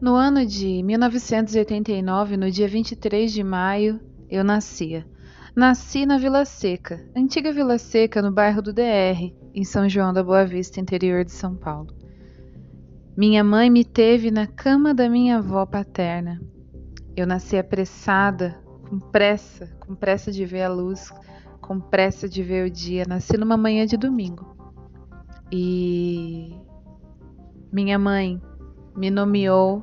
No ano de 1989, no dia 23 de maio, eu nascia. Nasci na Vila Seca, antiga Vila Seca, no bairro do DR, em São João da Boa Vista, interior de São Paulo. Minha mãe me teve na cama da minha avó paterna. Eu nasci apressada, com pressa, com pressa de ver a luz, com pressa de ver o dia. Nasci numa manhã de domingo. E minha mãe me nomeou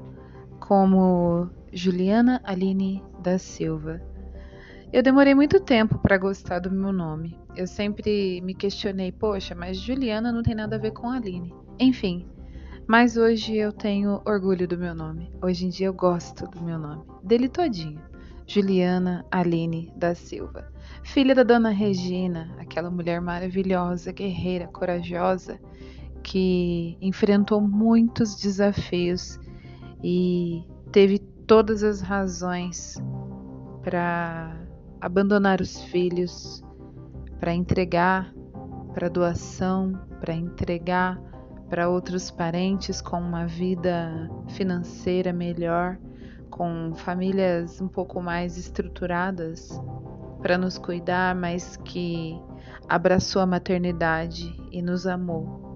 como Juliana Aline da Silva. Eu demorei muito tempo para gostar do meu nome. Eu sempre me questionei, poxa, mas Juliana não tem nada a ver com Aline. Enfim, mas hoje eu tenho orgulho do meu nome. Hoje em dia eu gosto do meu nome. Dele todinho. Juliana Aline da Silva. Filha da dona Regina, aquela mulher maravilhosa, guerreira, corajosa, que enfrentou muitos desafios e teve todas as razões para abandonar os filhos, para entregar para doação, para entregar para outros parentes com uma vida financeira melhor, com famílias um pouco mais estruturadas para nos cuidar, mas que abraçou a maternidade e nos amou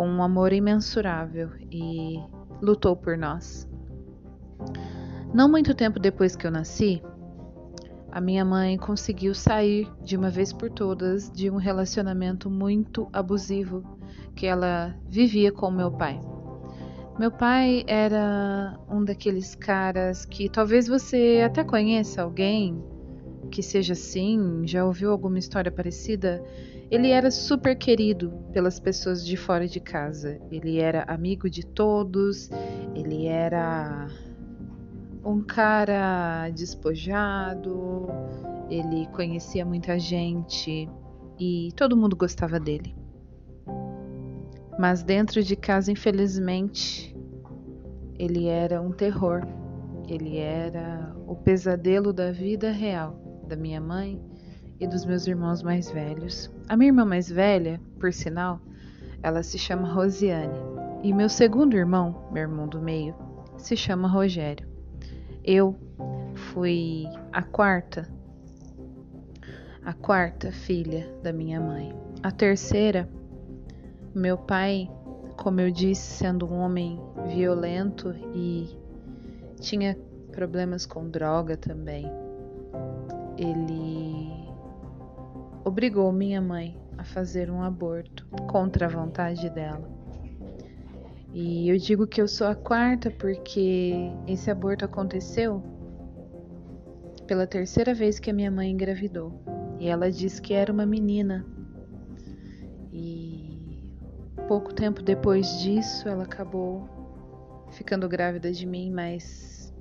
com um amor imensurável e lutou por nós. Não muito tempo depois que eu nasci, a minha mãe conseguiu sair de uma vez por todas de um relacionamento muito abusivo que ela vivia com meu pai. Meu pai era um daqueles caras que talvez você até conheça alguém que seja assim, já ouviu alguma história parecida. Ele era super querido pelas pessoas de fora de casa. Ele era amigo de todos, ele era um cara despojado, ele conhecia muita gente e todo mundo gostava dele. Mas dentro de casa, infelizmente, ele era um terror. Ele era o pesadelo da vida real da minha mãe e dos meus irmãos mais velhos. A minha irmã mais velha, por sinal, ela se chama Rosiane. E meu segundo irmão, meu irmão do meio, se chama Rogério. Eu fui a quarta, a quarta filha da minha mãe. A terceira, meu pai, como eu disse, sendo um homem violento e tinha problemas com droga também, ele obrigou minha mãe a fazer um aborto contra a vontade dela. E eu digo que eu sou a quarta porque esse aborto aconteceu pela terceira vez que a minha mãe engravidou. E ela disse que era uma menina. E pouco tempo depois disso, ela acabou ficando grávida de mim, mas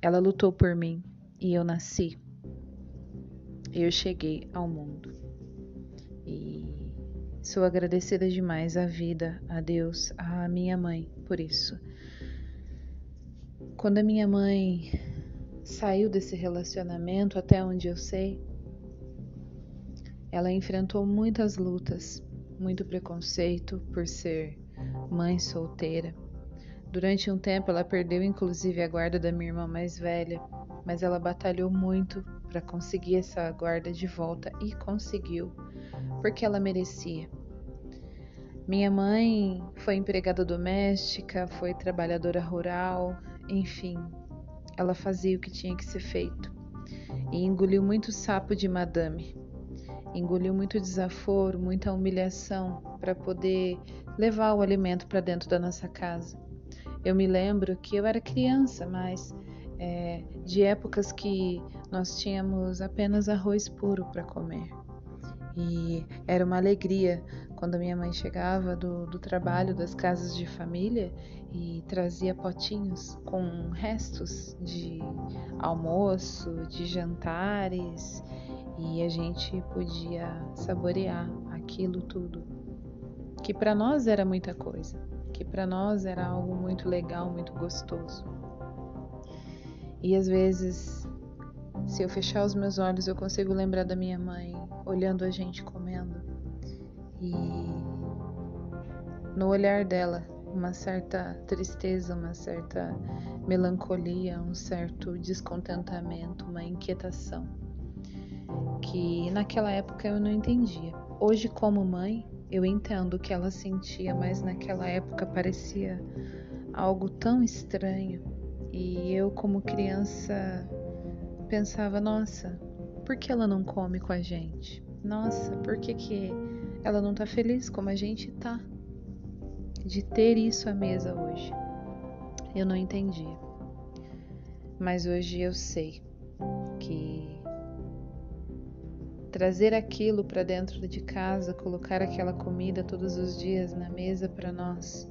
ela lutou por mim e eu nasci. Eu cheguei ao mundo. E Sou agradecida demais à vida, a Deus, à minha mãe por isso. Quando a minha mãe saiu desse relacionamento, até onde eu sei, ela enfrentou muitas lutas, muito preconceito por ser mãe solteira. Durante um tempo, ela perdeu inclusive a guarda da minha irmã mais velha, mas ela batalhou muito para conseguir essa guarda de volta e conseguiu, porque ela merecia. Minha mãe foi empregada doméstica, foi trabalhadora rural, enfim, ela fazia o que tinha que ser feito e engoliu muito sapo de madame. Engoliu muito desaforo, muita humilhação para poder levar o alimento para dentro da nossa casa. Eu me lembro que eu era criança, mas é, de épocas que nós tínhamos apenas arroz puro para comer. E era uma alegria quando minha mãe chegava do, do trabalho, das casas de família e trazia potinhos com restos de almoço, de jantares e a gente podia saborear aquilo tudo. Que para nós era muita coisa, que para nós era algo muito legal, muito gostoso. E às vezes, se eu fechar os meus olhos, eu consigo lembrar da minha mãe olhando a gente comendo. E no olhar dela uma certa tristeza, uma certa melancolia, um certo descontentamento, uma inquietação que naquela época eu não entendia. Hoje, como mãe, eu entendo o que ela sentia, mas naquela época parecia algo tão estranho. E eu, como criança, pensava: nossa, por que ela não come com a gente? Nossa, por que, que ela não tá feliz como a gente tá? De ter isso à mesa hoje. Eu não entendia. Mas hoje eu sei que trazer aquilo para dentro de casa, colocar aquela comida todos os dias na mesa para nós,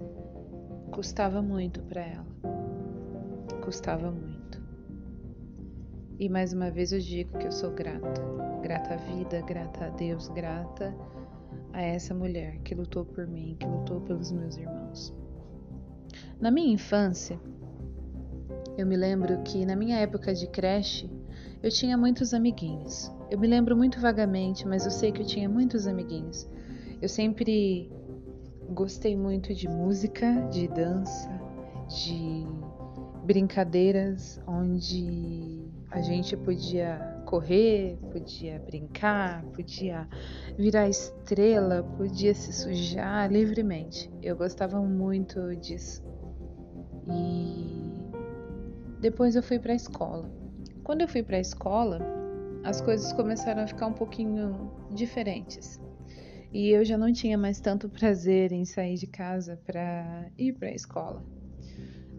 custava muito para ela. Custava muito. E mais uma vez eu digo que eu sou grata. Grata à vida, grata a Deus, grata a essa mulher que lutou por mim, que lutou pelos meus irmãos. Na minha infância, eu me lembro que na minha época de creche, eu tinha muitos amiguinhos. Eu me lembro muito vagamente, mas eu sei que eu tinha muitos amiguinhos. Eu sempre gostei muito de música, de dança, de brincadeiras onde a gente podia correr, podia brincar, podia virar estrela, podia se sujar livremente. Eu gostava muito disso. E depois eu fui para a escola. Quando eu fui para a escola, as coisas começaram a ficar um pouquinho diferentes. E eu já não tinha mais tanto prazer em sair de casa para ir para a escola.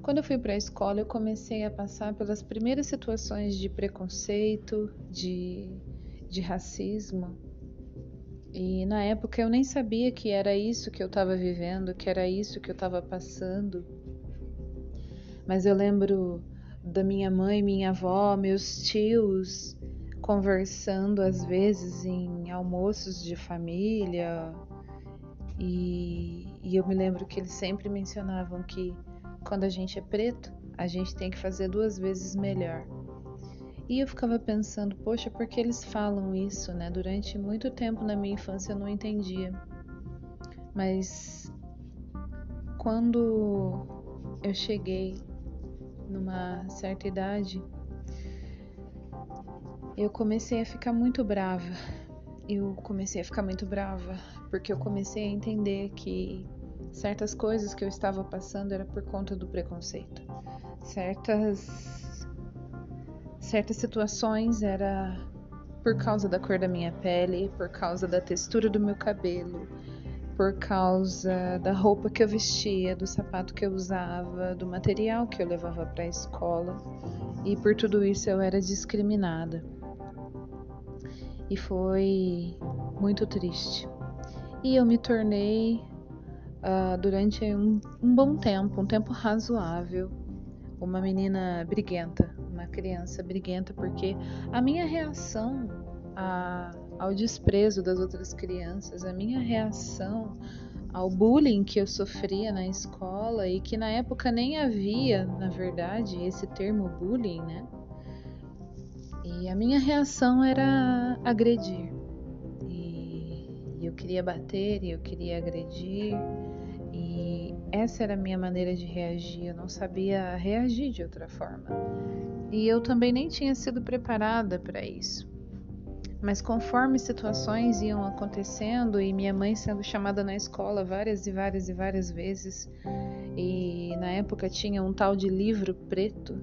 Quando eu fui para a escola, eu comecei a passar pelas primeiras situações de preconceito, de, de racismo. E na época eu nem sabia que era isso que eu estava vivendo, que era isso que eu estava passando. Mas eu lembro da minha mãe, minha avó, meus tios conversando às vezes em almoços de família. E, e, eu me lembro que eles sempre mencionavam que quando a gente é preto, a gente tem que fazer duas vezes melhor. E eu ficava pensando, poxa, por que eles falam isso, né? Durante muito tempo na minha infância eu não entendia. Mas quando eu cheguei numa certa idade, eu comecei a ficar muito brava. Eu comecei a ficar muito brava porque eu comecei a entender que certas coisas que eu estava passando era por conta do preconceito. Certas certas situações era por causa da cor da minha pele, por causa da textura do meu cabelo, por causa da roupa que eu vestia, do sapato que eu usava, do material que eu levava para a escola. E por tudo isso eu era discriminada. E foi muito triste. E eu me tornei, uh, durante um, um bom tempo, um tempo razoável, uma menina briguenta, uma criança briguenta, porque a minha reação a ao desprezo das outras crianças, a minha reação ao bullying que eu sofria na escola e que na época nem havia, na verdade, esse termo bullying, né? E a minha reação era agredir. E eu queria bater, e eu queria agredir. Essa era a minha maneira de reagir. Eu não sabia reagir de outra forma. E eu também nem tinha sido preparada para isso. Mas conforme situações iam acontecendo e minha mãe sendo chamada na escola várias e várias e várias vezes, e na época tinha um tal de livro preto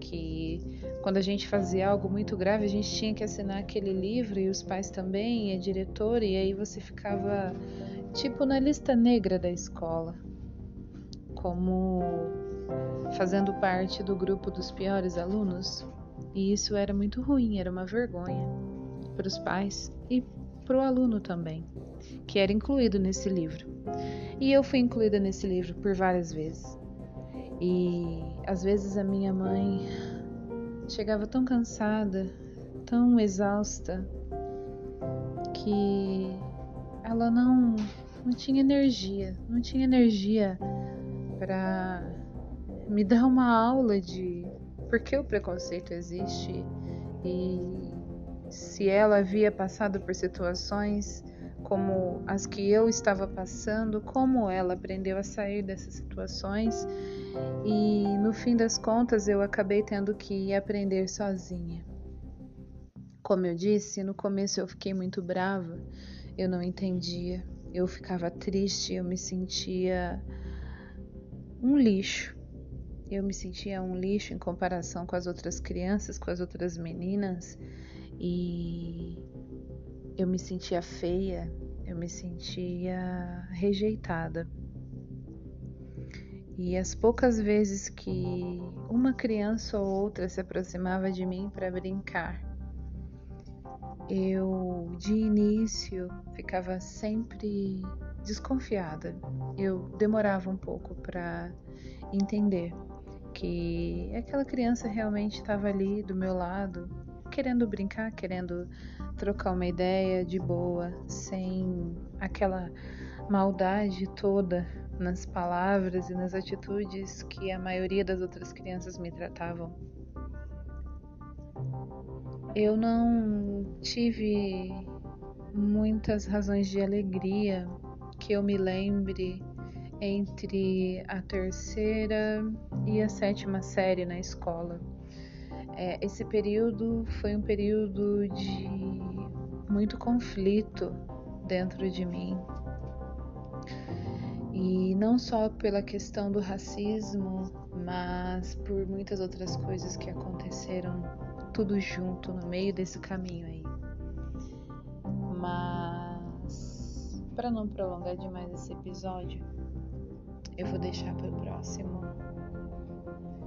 que quando a gente fazia algo muito grave a gente tinha que assinar aquele livro e os pais também, e a diretora, e aí você ficava tipo na lista negra da escola, como fazendo parte do grupo dos piores alunos. E isso era muito ruim, era uma vergonha para os pais e para o aluno também, que era incluído nesse livro. E eu fui incluída nesse livro por várias vezes. E às vezes a minha mãe chegava tão cansada, tão exausta, que ela não, não tinha energia, não tinha energia para me dar uma aula de por que o preconceito existe e se ela havia passado por situações como as que eu estava passando, como ela aprendeu a sair dessas situações e no fim das contas eu acabei tendo que aprender sozinha. Como eu disse, no começo eu fiquei muito brava, eu não entendia, eu ficava triste, eu me sentia um lixo. Eu me sentia um lixo em comparação com as outras crianças, com as outras meninas, e eu me sentia feia, eu me sentia rejeitada. E as poucas vezes que uma criança ou outra se aproximava de mim para brincar, eu de início ficava sempre desconfiada. Eu demorava um pouco para entender que aquela criança realmente estava ali do meu lado, querendo brincar, querendo trocar uma ideia de boa, sem aquela maldade toda nas palavras e nas atitudes que a maioria das outras crianças me tratavam. Eu não tive muitas razões de alegria que eu me lembre entre a terceira e a sétima série na escola. É, esse período foi um período de muito conflito dentro de mim. E não só pela questão do racismo, mas por muitas outras coisas que aconteceram tudo junto no meio desse caminho aí. Mas para não prolongar demais esse episódio, eu vou deixar para o próximo.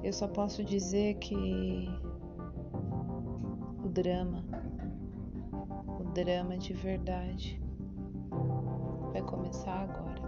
Eu só posso dizer que o drama, o drama de verdade, vai começar agora.